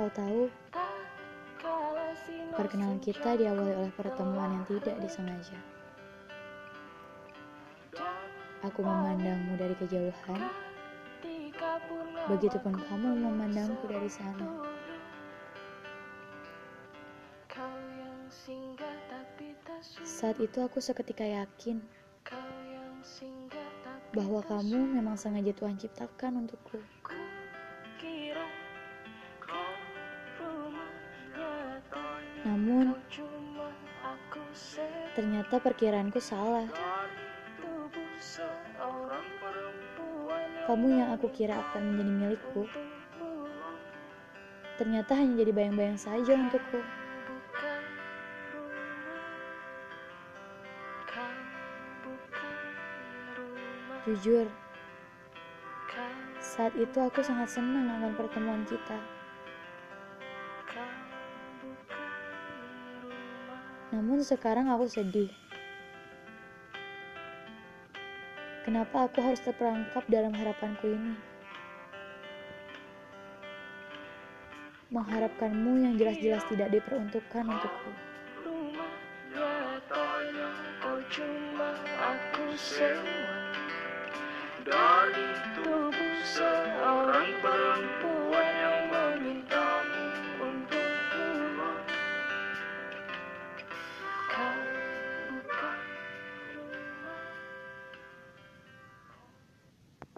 Kau tahu, perkenalan kita diawali oleh pertemuan yang tidak disengaja. Aku memandangmu dari kejauhan, begitupun kamu memandangku dari sana. Saat itu aku seketika yakin bahwa kamu memang sengaja Tuhan ciptakan untukku. Ternyata perkiraanku salah. Kamu yang aku kira akan menjadi milikku, ternyata hanya jadi bayang-bayang saja untukku. Jujur, saat itu aku sangat senang akan pertemuan kita. Namun sekarang aku sedih. Kenapa aku harus terperangkap dalam harapanku ini? Mengharapkanmu yang jelas-jelas tidak diperuntukkan untukku. Dari